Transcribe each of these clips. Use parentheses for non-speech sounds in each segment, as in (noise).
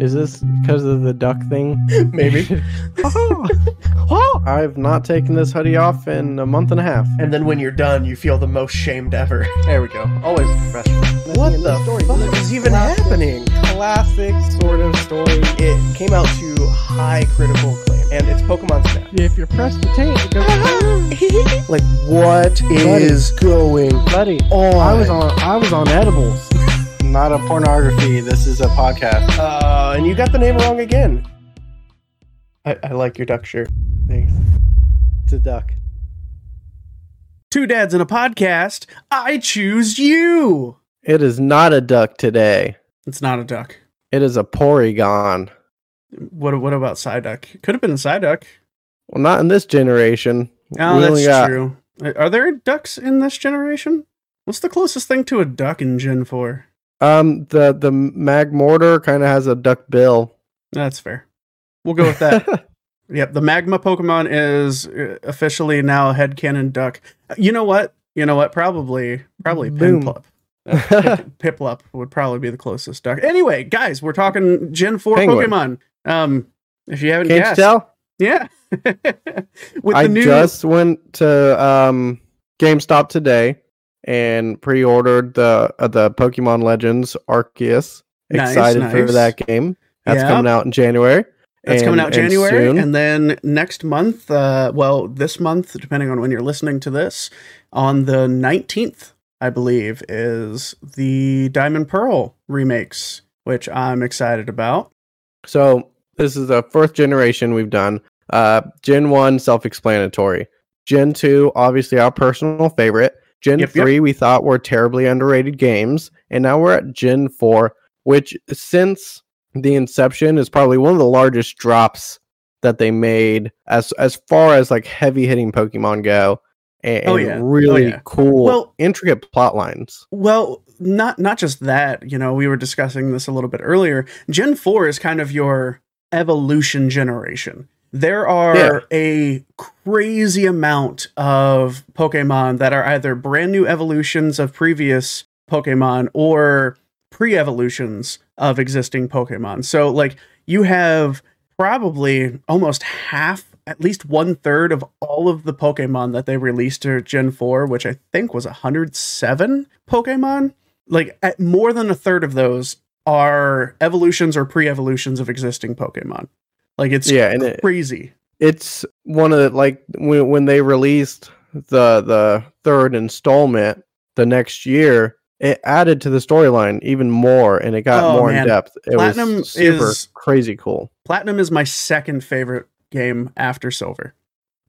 Is this because of the duck thing? (laughs) Maybe. (laughs) oh, oh, I've not taken this hoodie off in a month and a half. and then when you're done, you feel the most shamed ever. (laughs) There we go. Always professional. What Nothing in the story. fuck is even Classic- happening? Classic sort of story. It came out to high critical acclaim, and it's Pokemon Snap. If you press the tape, it goes. Like, what is going Buddy, on? I was on. I was on edibles. Not a pornography. This is a podcast. Uh, and you got the name wrong again. I, I like your duck shirt. Thanks. It's a duck. Two dads in a podcast. I choose you. It is not a duck today. It's not a duck. It is a Porygon. What what about Psyduck? Could have been a Psyduck. Well, not in this generation. Oh, We that's only got- true. Are there ducks in this generation? What's the closest thing to a duck in Gen 4? Um, the the Magmortar kind of has a duck bill. That's fair. We'll go with that. (laughs) yep, the magma Pokemon is uh, officially now a headcanon duck. You know what? You know what? Probably, probably Boom. Piplup. Uh, (laughs) Pip- Piplup would probably be the closest duck. Anyway, guys, we're talking Gen 4 Penguin. Pokemon. Um, if you haven't Can't you guessed, tell? yeah. (laughs) With I the new just went to um GameStop today and pre-ordered the uh, the Pokemon Legends Arceus. Nice, Excited for that game. That's Yeah. coming out in January. That's coming out and January, soon. and then next month, uh, well, this month, depending on when you're listening to this, on the 19th, I believe, is the Diamond Pearl remakes, which I'm excited about. So this is the fourth generation we've done. Uh, Gen one, self-explanatory. Gen two, obviously our personal favorite. Gen Yep, yep. three, we thought were terribly underrated games, and now we're at Gen four, which since the inception is probably one of the largest drops that they made as as far as like heavy hitting Pokemon go, and, Oh, and yeah. Oh, really yeah. cool, Well- intricate plot lines. Well, not not just that, you know, we were discussing this a little bit earlier. Gen 4 is kind of your evolution generation. There are Yeah. a crazy amount of Pokemon that are either brand new evolutions of previous Pokemon or pre-evolutions of existing Pokemon. So like you have probably almost half, at least one third of all of the Pokemon that they released to Gen 4, which I think was 107 Pokemon. Like at more than a third of those are evolutions or pre-evolutions of existing Pokemon. Like it's Yeah, and it, crazy. it's one of the like when when they released the the third installment the next year it added to the storyline even more and it got Oh, more man. in depth it Platinum was super is- crazy cool Platinum is my second favorite game after Silver.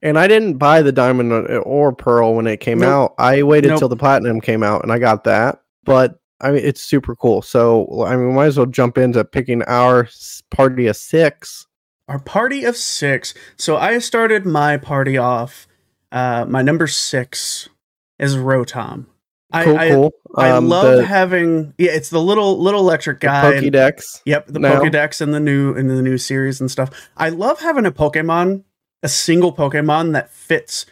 and i didn't buy the diamond or or pearl when it came Nope. out i waited Nope. till the platinum came out and i got that but i mean it's super cool so i mean we might as well jump into picking our party of six Our party of six. So I started my party off. Uh, my number six is Rotom. I, cool I, cool I Um, love the, having yeah, it's the little little electric the guy. and- Yep, the now. Pokedex in the new in the new series and stuff. I love having a Pokemon, a single Pokemon that fits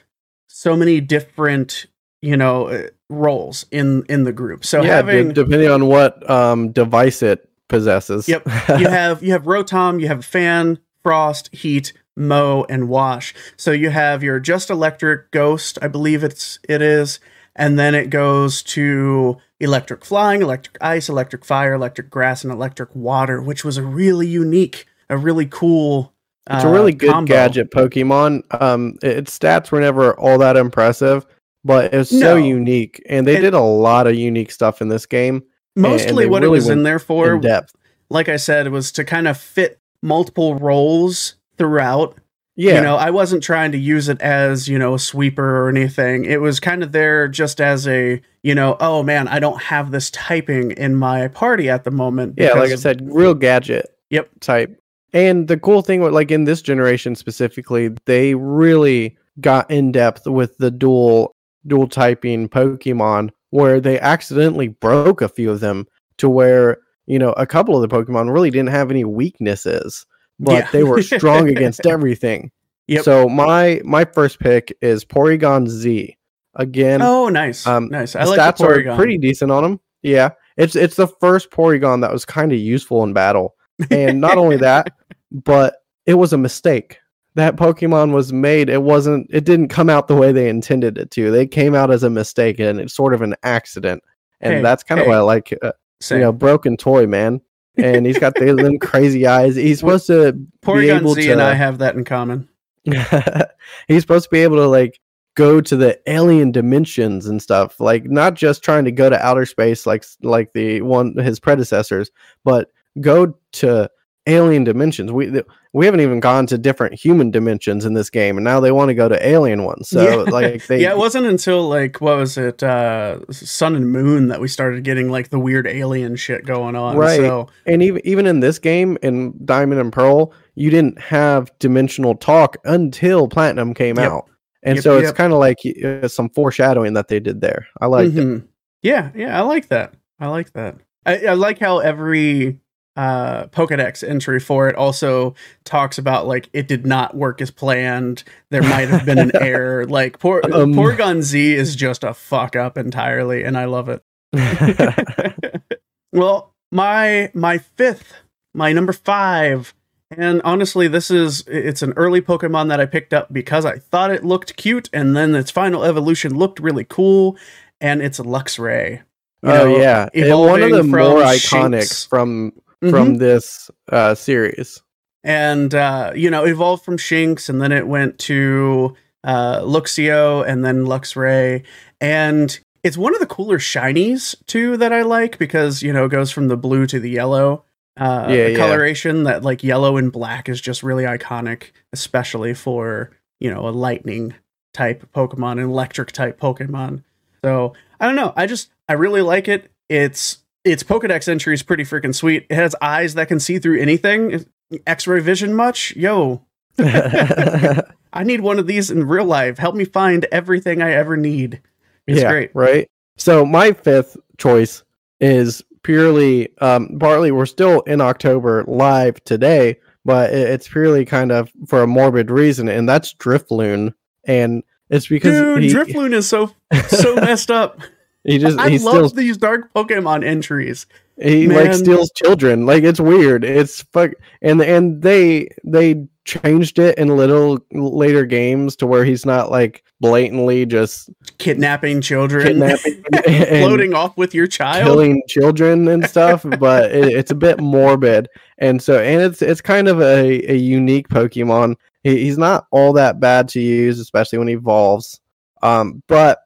so many different, you know, uh, roles in in the group. So yeah, having de- depending on what um device it possesses. Yep, (laughs) you have you have Rotom, you have Fan, Frost, Heat, Mow, and Wash. So you have your just electric Ghost, I believe it's it is, and then it goes to electric flying, electric ice, electric fire, electric grass, and electric water, which was a really unique, a really cool. it's a uh, really good combo. gadget Pokemon. Um, its stats were never all that impressive, but it's No. so unique, and they It- did a lot of unique stuff in this game. Mostly what really it was in there for in depth. like I said, it was to kind of fit multiple roles throughout. Yeah, You know, I wasn't trying to use it as, you know, a sweeper or anything. It was kind of there just as a, you know, oh man, I don't have this typing in my party at the moment. yeah. Like I said, real gadget. Yep. Type. And the cool thing with like in this generation specifically, they really got in depth with the dual dual typing Pokemon, where they accidentally broke a few of them to where you know a couple of the Pokemon really didn't have any weaknesses, but Yeah. they were strong (laughs) against everything. Yep. So my my first pick is Porygon Z. Again, Oh, nice. um, nice. I like stats are pretty decent on them. Yeah, it's it's the first Porygon that was kind of useful in battle. And not only (laughs) that, but it was a mistake. That Pokemon was made. It wasn't. It didn't come out the way they intended it to. They came out as a mistake, and it's sort of an accident. And Hey, that's kind of hey. what I like. Uh, Same. you know, broken toy, man. And he's got the, (laughs) them crazy eyes. He's supposed to be Porygon able Z to. and I have that in common. (laughs) he's supposed to be able to like go to the alien dimensions and stuff like not just trying to go to outer space like like the one his predecessors but go to alien dimensions we we haven't even gone to different human dimensions in this game and now they want to go to alien ones so Yeah. like (laughs) they yeah, it wasn't until like what was it, uh Sun and Moon that we started getting like the weird alien shit going on. Right. So and even even in this game in diamond and pearl you didn't have dimensional talk until platinum came Yep. out and Yep, so it's kind of like uh, some foreshadowing that they did there i like it Mhm. Yeah, yeah, I like that. I like that. I, I like how every uh Pokedex entry for it also talks about like it did not work as planned. There might have been an (laughs) error. Like Por- Um. (laughs) Porygon Z is just a fuck up entirely, and I love it. (laughs) well, my my fifth, my number five, and honestly, this is it's an early Pokemon that I picked up because I thought it looked cute, and then its final evolution looked really cool, and it's Luxray. You oh know, yeah, and one of the more from iconic Shinx. from Mhm. from this uh, series. and uh, you know, evolved from Shinx, and then it went to uh, Luxio, and then Luxray, and it's one of the cooler shinies too that I like because you know it goes from the blue to the yellow. Uh, Yeah, the yeah. coloration that like yellow and black is just really iconic, especially for you know a lightning type Pokemon, an electric type Pokemon. So I don't know. I just I really like it. It's its Pokedex entry is pretty freaking sweet. It has eyes that can see through anything. X-ray vision much? Yo, (laughs) I need one of these in real life. Help me find everything I ever need. It's yeah, great. right? So my fifth choice is purely um Bartley. We're still in October live today, but it's purely kind of for a morbid reason, and that's Drifloon, and it's because Dude, he, Drifloon is so so (laughs) messed up. He just I he love steals these dark Pokemon entries. he Man. like steals children like it's weird it's fuck and and they they changed it in little later games to where he's not like blatantly just Kidnapping children, kidnapping (laughs) and floating off with your child. killing children and (laughs) stuff but it, it's a bit morbid and so and it's it's kind of a, a unique pokemon he, he's not all that bad to use especially when he evolves um but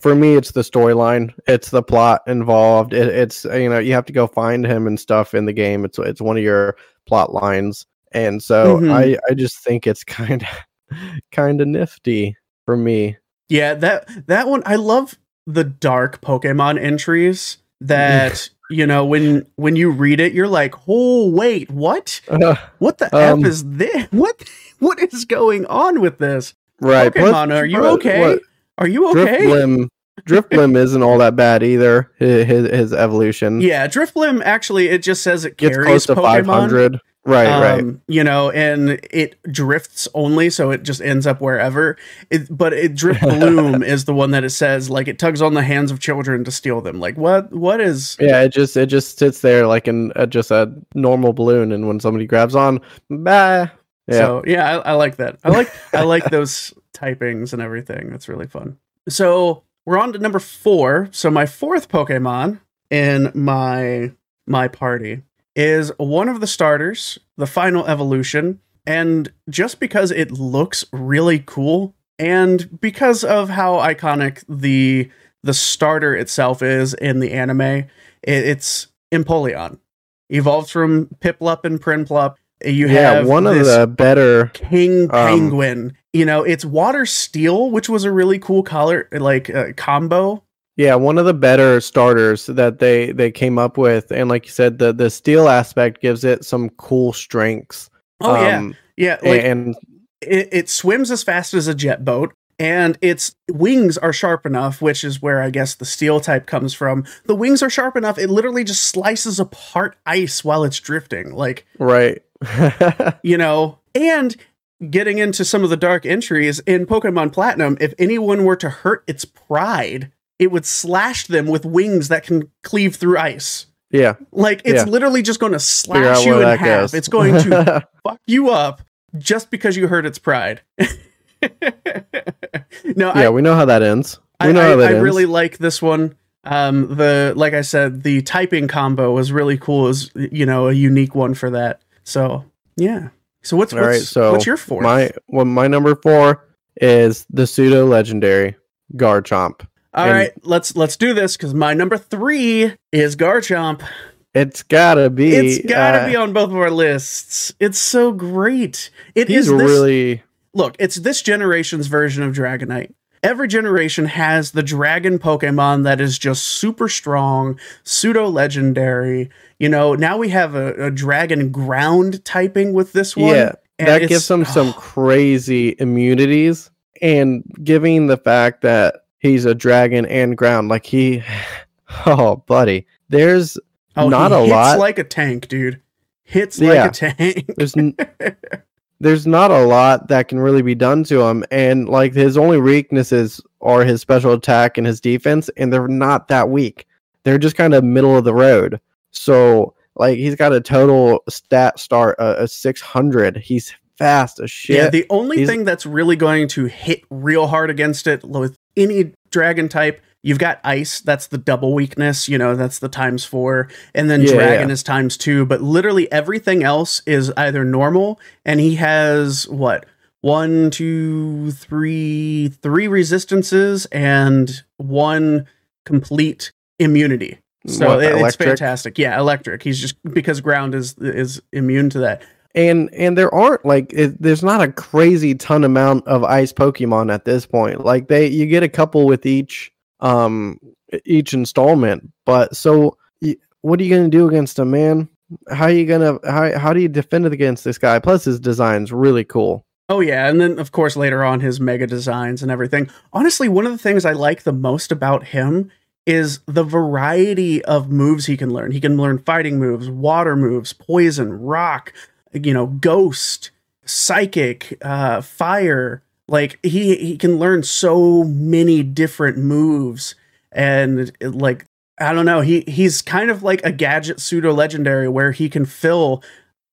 for me it's the storyline it's the plot involved it, it's you know you have to go find him and stuff in the game it's it's one of your plot lines and so Mhm. i i just think it's (laughs) kind of kind of nifty for me Yeah, that that one I love the dark Pokemon entries that (laughs) you know when when you read it you're like, "Oh, wait, what? (laughs) What the Um, f is this? What what is going on with this?" right Pokemon, are you uh, okay? what- Are you okay? Drifblim, Drifblim (laughs) isn't all that bad either. His his, evolution, Yeah, Drifblim actually it just says it gets carries close to Pokemon. five hundred. Right, right. um, You know, and it drifts only, so it just ends up wherever. It, but it drift (laughs) bloom is the one that it says like it tugs on the hands of children to steal them. Like what? What is? Yeah, it just it just sits there like in uh, just a normal balloon, and when somebody grabs on, bah. Yeah, So yeah, I, I like that. I like I like (laughs) those typings and everything. That's really fun. So we're on to number four. So my fourth Pokemon in my my party is one of the starters, the final evolution, and just because it looks really cool, and because of how iconic the the starter itself is in the anime, it, it's Empoleon, evolved from Piplup and Prinplup. You yeah. have One of the better. King Um, Penguin. You know, it's water steel, which was a really cool color like uh, combo. Yeah, one of the better starters that they they came up with, and like you said, the the steel aspect gives it some cool strengths. Oh yeah, Um, yeah. Like and it, it swims as fast as a jet boat, and its wings are sharp enough, which is where I guess the steel type comes from. The wings are sharp enough; it literally just slices apart ice while it's drifting. Like right. (laughs) you know, and getting into some of the dark entries in Pokemon Platinum, if anyone were to hurt its pride, it would slash them with wings that can cleave through ice. Yeah. Like it's Yeah. literally just going to slash you in half. goes. It's going to (laughs) fuck you up just because you hurt its pride. (laughs) no, yeah, we know how that ends. We I, know I, how that I ends. really like this one. Um, the like I said, the typing combo was really cool. Is you know a unique one for that. So yeah. So what's All what's, right, so what's your fourth? My well, my number four is the pseudo legendary Garchomp. All and- right, let's let's do this because my number three is Garchomp. It's gotta be. It's gotta uh, be on both of our lists. It's so great. It is this, really look. It's this generation's version of Dragonite. Every generation has the dragon Pokemon that is just super strong, pseudo legendary. You know, now we have a, a dragon ground typing with this one. yeah. and That gives him (sighs) some crazy immunities, and giving the fact that he's a dragon and ground, like he. (sighs) Oh, buddy, there's oh, not a hits lot. like a tank, dude. Hits Yeah. like a tank. there's n- (laughs) there's not a lot that can really be done to him. And like his only weaknesses are his special attack and his defense and they're not that weak. They're just kind of middle of the road. So like he's got a total stat start uh, a 600 he's fast as shit. Yeah, the only He's- thing that's really going to hit real hard against it with any dragon type, you've got ice. That's the double weakness. You know, that's the times four, and then Yeah, dragon yeah. is times two. But literally everything else is either normal, and he has what one, two, three, three resistances and one complete immunity. So What, it- it's fantastic. Yeah, electric. He's just because ground is is immune to that. and and there aren't like it, there's not a crazy ton amount of ice pokemon at this point like they you get a couple with each um each installment but so what are you going to do against him man how are you going to how, how do you defend against this guy plus his design's really cool Oh yeah, and then of course later on his mega designs and everything. Honestly, one of the things I like the most about him is the variety of moves he can learn. He can learn fighting moves, water moves, poison, rock, you know, ghost, psychic, uh, fire. Like he he can learn so many different moves, and like I don't know, he he's kind of like a gadget pseudo legendary where he can fill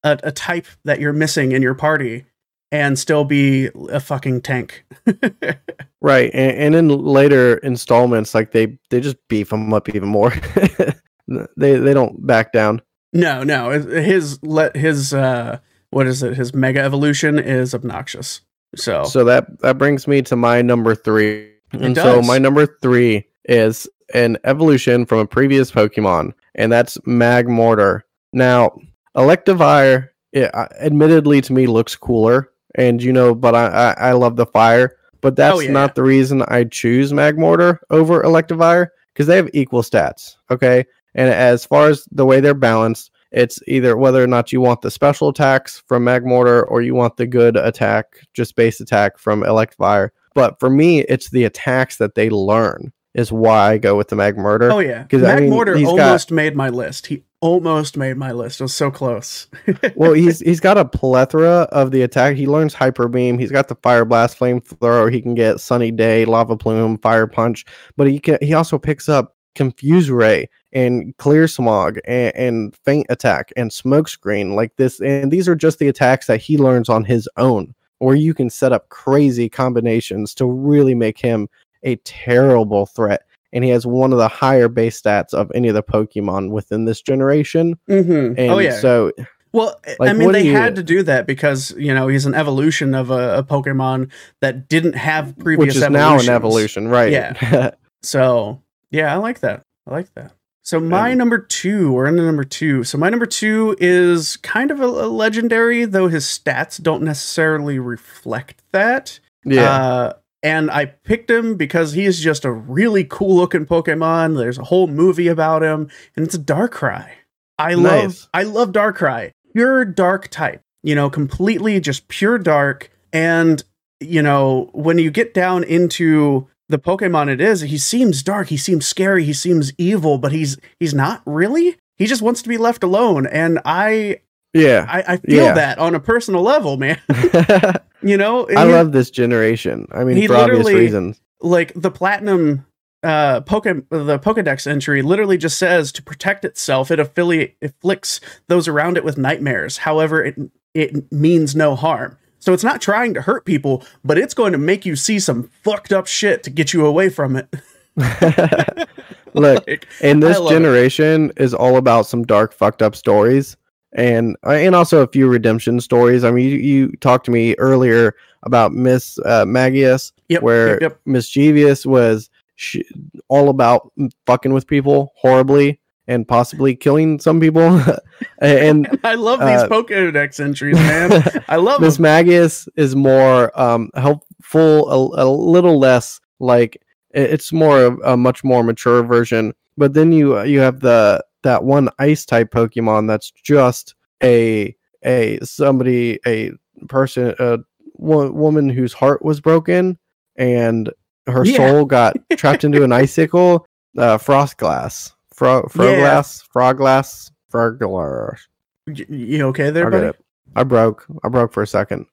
a, a type that you're missing in your party and still be a fucking tank. (laughs) right and, and in later installments like they they just beef him up even more (laughs) they they don't back down no, no, his let his uh what is it? His mega evolution is obnoxious. So, So that that brings me to my number three. And so my number three is an evolution from a previous Pokemon, and that's Magmortar. Now, Electivire, it, uh, admittedly to me, looks cooler, and you know, but I I, I love the fire. But that's Oh, yeah, not the reason I choose Magmortar over Electivire because they have equal stats. Okay, and as far as the way they're balanced, it's either whether or not you want the special attacks from Magmortar or you want the good attack, just base attack from Electivire. But for me, it's the attacks that they learn is why I go with the Magmortar. oh yeah, 'cause, I mean, Magmortar got- almost made my list. He almost made my list. It was so close. (laughs) well, he's he's got a plethora of the attack. He learns Hyper Beam. He's got the Fire Blast, Flamethrower. He can get Sunny Day, Lava Plume, Fire Punch. But he can he also picks up Confuse Ray and Clear Smog and, and Faint Attack and Smoke Screen like this. And these are just the attacks that he learns on his own, where you can set up crazy combinations to really make him a terrible threat. And he has one of the higher base stats of any of the Pokemon within this generation. mm-hmm. And Oh yeah. so Well, I mean, they you- had to do that because you know he's an evolution of a, a Pokemon that didn't have previous. which is now an evolution, right? Yeah. (laughs) So yeah, I like that. I like that. So my Um, number two, we're in the number two. So my number two is kind of a, a legendary, though his stats don't necessarily reflect that. yeah. Uh, and I picked him because he is just a really cool looking Pokemon. There's a whole movie about him, and it's a Darkrai. I love Nice. I love Darkrai. Pure dark type. You know, completely just pure dark. And, you know, when you get down into the Pokemon it is, he seems dark, he seems scary, he seems evil, but he's he's not really. He just wants to be left alone. And I yeah. I, I feel Yeah. that on a personal level, man. (laughs) You know? I He- love this generation. I mean, he for obvious reasons. like the platinum uh Poke the Pokedex entry literally just says to protect itself, it affiliate afflicts those around it with nightmares. However, it it means no harm. So it's not trying to hurt people, but it's going to make you see some fucked up shit to get you away from it. (laughs) Look, Like, and this generation is all about some dark, fucked up stories, and uh, and also a few redemption stories. I mean, you, you talked to me earlier about Miss uh, Magius, Yep, where yep, yep. Misdreavus was sh- all about fucking with people horribly and possibly killing some people, (laughs) and (laughs) I love these uh, Pokedex entries, man. (laughs) I love Miss. Magius is more um helpful, a, a little less like it's more of a much more mature version. But then you you have the that one ice type Pokemon that's just a a somebody a person a wo- woman whose heart was broken and her Yeah. soul got trapped into an icicle. Uh, frost glass, Fro- Froglass, Froglass, Froglass. Y- You okay there, buddy? I broke. I broke for a second.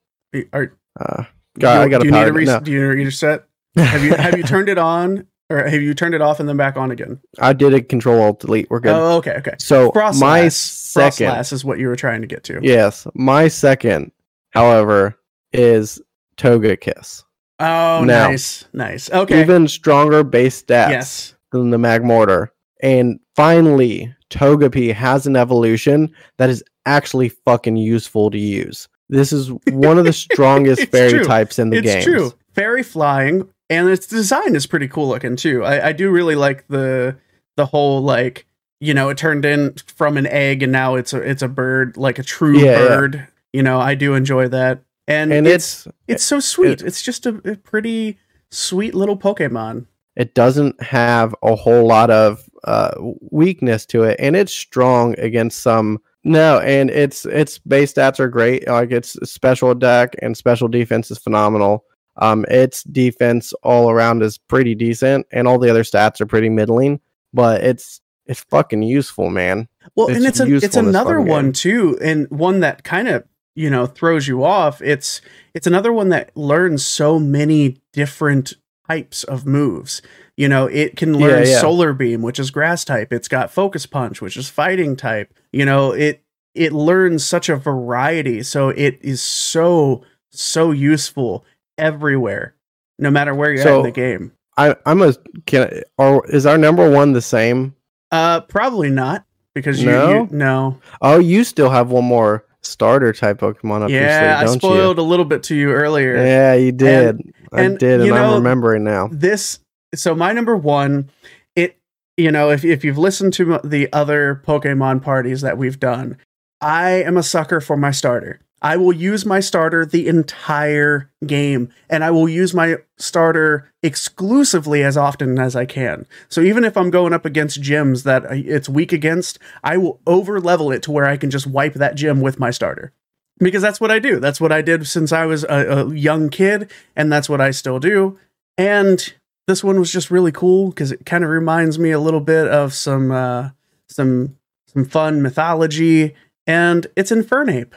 Are, Uh, God, do, I got do a you need a res- no. Do you need a reset? Have you (laughs) have you turned it on or have you turned it off and then back on again? I did a control alt delete. We're good. Oh, okay, okay. so Froslass. my second, Froslass is what you were trying to get to. yes, my second, however, is Togekiss. Oh, Now. nice, nice. Okay. Even stronger base stats yes. than the Magmortar. And finally, Togepi has an evolution that is actually fucking useful to use. This is one of the (laughs) strongest fairy true. types in the game. it's game. true. Fairy flying, and its design is pretty cool looking too. I, I do really like the the whole like you know it turned in from an egg and now it's a it's a bird like a true Yeah, yeah. bird. You know I do enjoy that, and, And it's it's it's so sweet. it's just a, a pretty sweet little Pokemon. it doesn't have a whole lot of uh, weakness to it, and it's strong against some. No, and its its base stats are great. Like its special attack and special defense is phenomenal. Um, its defense all around is pretty decent, and all the other stats are pretty middling. But it's it's fucking useful, man. Well, and It's it's a, it's another one game. too, and one that kind of you know throws you off. It's it's another one that learns so many different types of moves. You know, it can learn yeah. Solar Beam, which is Grass type. It's got Focus Punch, which is Fighting type. You know, it it learns such a variety, so it is so so useful everywhere, no matter where you're at in the game. I I'm a can or is our number one the same? Uh, probably not because you No? you no. Oh, you still have one more starter type Pokemon up your Yeah, I sleeve, don't spoiled a little bit to you you? earlier. Yeah, you did. I and, did, and you know, I'm remembering now. this so my number one it you know if, if you've listened to the other pokemon parties that we've done i am a sucker for my starter. I will use my starter the entire game and i will use my starter exclusively as often as i can. So even if i'm going up against gyms that it's weak against i will over level it to where i can just wipe that gym with my starter. Because that's what i do. That's what i did since i was a, a young kid and that's what i still do. And this one was just really cool because it kind of reminds me a little bit of some uh, some some fun mythology, and it's Infernape.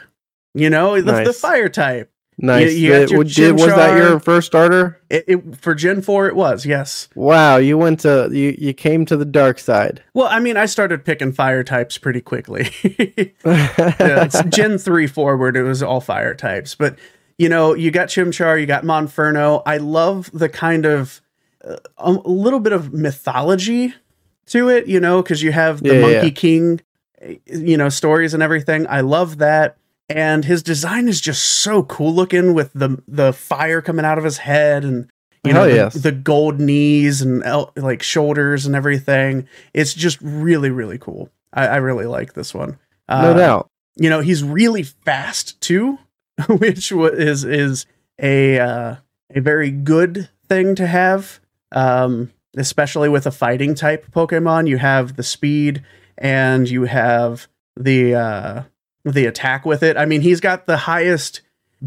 You know, the, the fire type. Nice. you your did- was that your first starter? It, it for Gen Four, it was yes. Wow, you went to you you came to the dark side. Well, I mean, I started picking fire types pretty quickly. (laughs) Yeah, it's (laughs) Gen 3 forward, it was all fire types. But, you know, you got Chimchar, you got Monferno. I love the kind of a little bit of mythology to it, you know, because you have the Yeah, Monkey yeah. King, you know, stories and everything. I love that. And his design is just so cool looking with the the fire coming out of his head and you know Hell the, yes. the gold knees and el- like shoulders and everything. It's just really really cool. I, I really like this one. no Uh, doubt. you know he's really fast too (laughs) which is is a uh, a very good thing to have um especially with a fighting type pokemon you have the speed and you have the uh the attack with it. I mean he's got the highest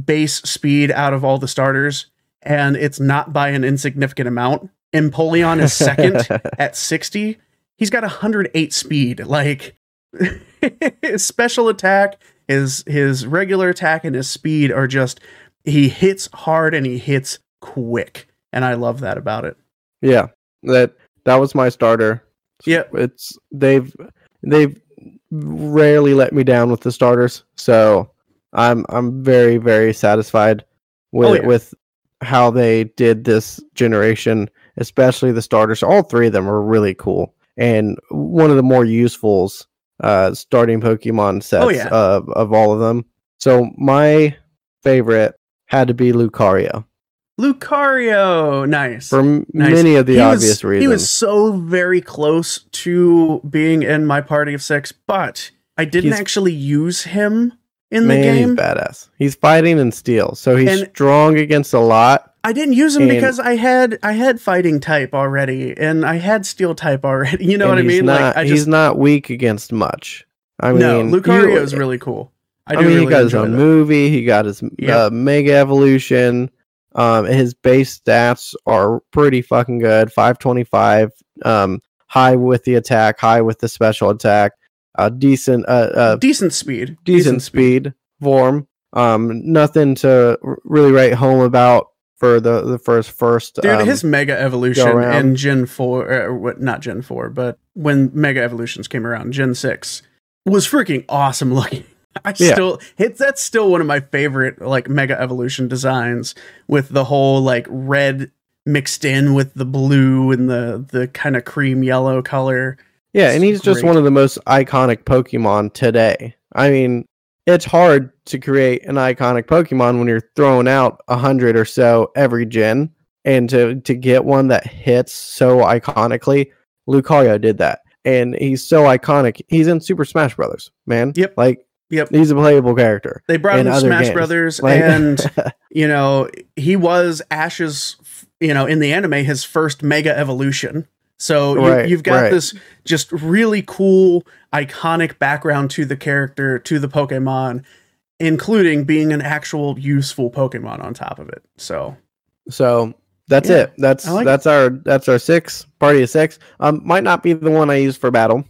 base speed out of all the starters and it's not by an insignificant amount. Empoleon is second (laughs) at 60 he's got 108 speed like (laughs) his special attack his his regular attack and his speed are just he hits hard and he hits quick and i love that about it yeah. That That was my starter. Yeah, It's they've they've rarely let me down with the starters, so I'm I'm very very satisfied with Oh, yeah. with how they did this generation, especially the starters. All three of them are really cool, and one of the more useful uh, starting Pokemon sets Oh, yeah. of of all of them. So my favorite had to be Lucario Lucario, nice. for Nice. many of the He obvious was, reasons. He was so very close to being in my party of six, but I didn't He's- actually use him in the game. he's badass. He's fighting in steel, so he's And- strong against a lot. I didn't use him And- because I had I had fighting type already, and I had steel type already. (laughs) You know what I mean? Not, like I he's not weak against much. I mean, no. Lucario is really cool. I, I, mean, really he got his own that. movie. He got his Yep. uh, mega evolution. Um, his base stats are pretty fucking good. Five twenty five. Um, high with the attack, high with the special attack. Uh, decent. Uh, uh, Decent speed. decent speed form. Um, nothing to really write home about for the the first first. Dude, um, his Mega Evolution in Gen 4, uh, what, not Gen 4, but when Mega Evolutions came around, Gen 6, was freaking awesome (laughs) looking. I Yeah. still, it's, that's still one of my favorite, like, Mega Evolution designs with the whole, like, red mixed in with the blue and the, the kind of cream yellow color. Yeah, and he's just one of the most iconic Pokemon today. I mean, it's hard to create an iconic Pokemon when you're throwing out a hundred or so every gen, and to to get one that hits so iconically, Lucario did that, and he's so iconic. He's in Super Smash Brothers, man. Yep. like Yep. he's a playable character. They brought him Smash games. Brothers, (laughs) Like- and (laughs) you know he was Ash's, you know, in the anime his first Mega Evolution. So you, Right, you've got right. this just really cool, iconic background to the character, to the Pokemon, including being an actual useful Pokemon on top of it. So So that's Yeah, it. That's like that's our that's our six party of six. Um, might not be the one I use for battle.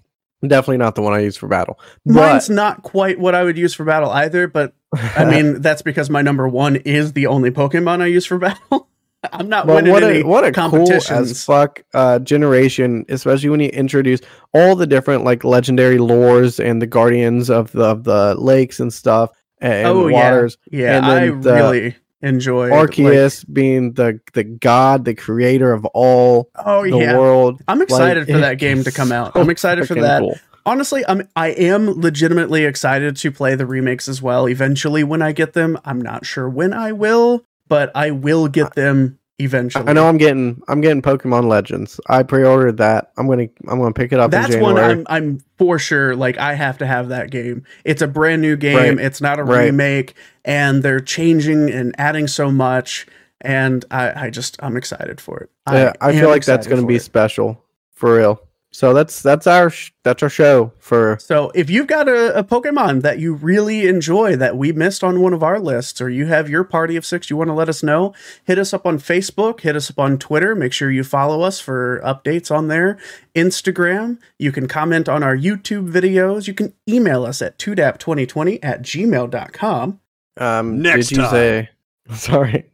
Definitely not the one I use for battle. mine's not quite what I would use for battle either, but I (laughs) mean that's because my number one is the only Pokemon I use for (laughs) battle. I'm not But winning what any a what a cool competitions. as fuck uh, generation, especially when you introduce all the different like legendary lores and the guardians of the of the lakes and stuff and Oh, waters. Yeah, And I the really enjoy like- Arceus being the the god, the creator of all oh the yeah, world. I'm excited Like, for that game to come out. so I'm excited for that. cool. Honestly, I'm I am legitimately excited to play the remakes as well. Eventually, when I get them, I'm not sure when I will, but I will get them eventually. I know I'm getting I'm getting Pokemon Legends. I pre-ordered that. I'm gonna I'm gonna pick it up that's one I'm I'm for sure like I have to have that game. It's a brand new game. Right. It's not a Right. remake, and they're changing and adding so much. And I, I just I'm excited for it. yeah, I am feel like that's gonna be it. special for real. So that's that's our sh- that's our show for So if you've got a, a Pokemon that you really enjoy that we missed on one of our lists, or you have your party of six you want to let us know, hit us up on Facebook, hit us up on Twitter. Make sure you follow us for updates on there. Instagram, you can comment on our YouTube videos. You can email us at 2dap2020 at gmail.com. Um, Next did you time. say? (laughs) Sorry.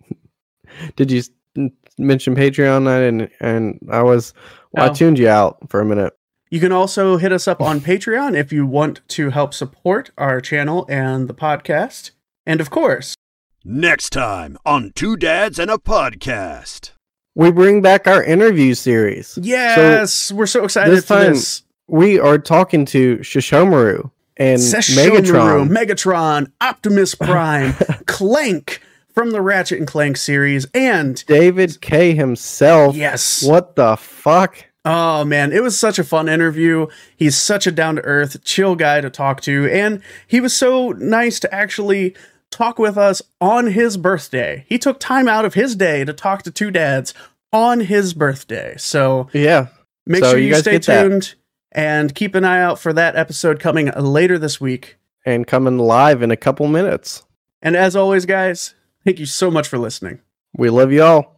did you mention Patreon? I didn't, and I was. Well, I oh. tuned you out for a minute. You can also hit us up on Patreon if you want to help support our channel and the podcast. And of course, Next time on Two Dads and a Podcast. We bring back our interview series. yes, we're so excited this time- this. We are talking to Shishomaru and Sesshomaru, Megatron. Megatron, Optimus Prime, (laughs) Clank from the Ratchet and Clank series, and David Kaye himself. yes, What the fuck? oh man, it was such a fun interview. He's such a down to earth, chill guy to talk to, and he was so nice to actually talk with us on his birthday. He took time out of his day to talk to two dads on his birthday. So Yeah. make So sure you you stay get that. tuned and keep an eye out for that episode coming later this week. And coming live in a couple minutes. And as always, guys, thank you so much for listening. We love y'all.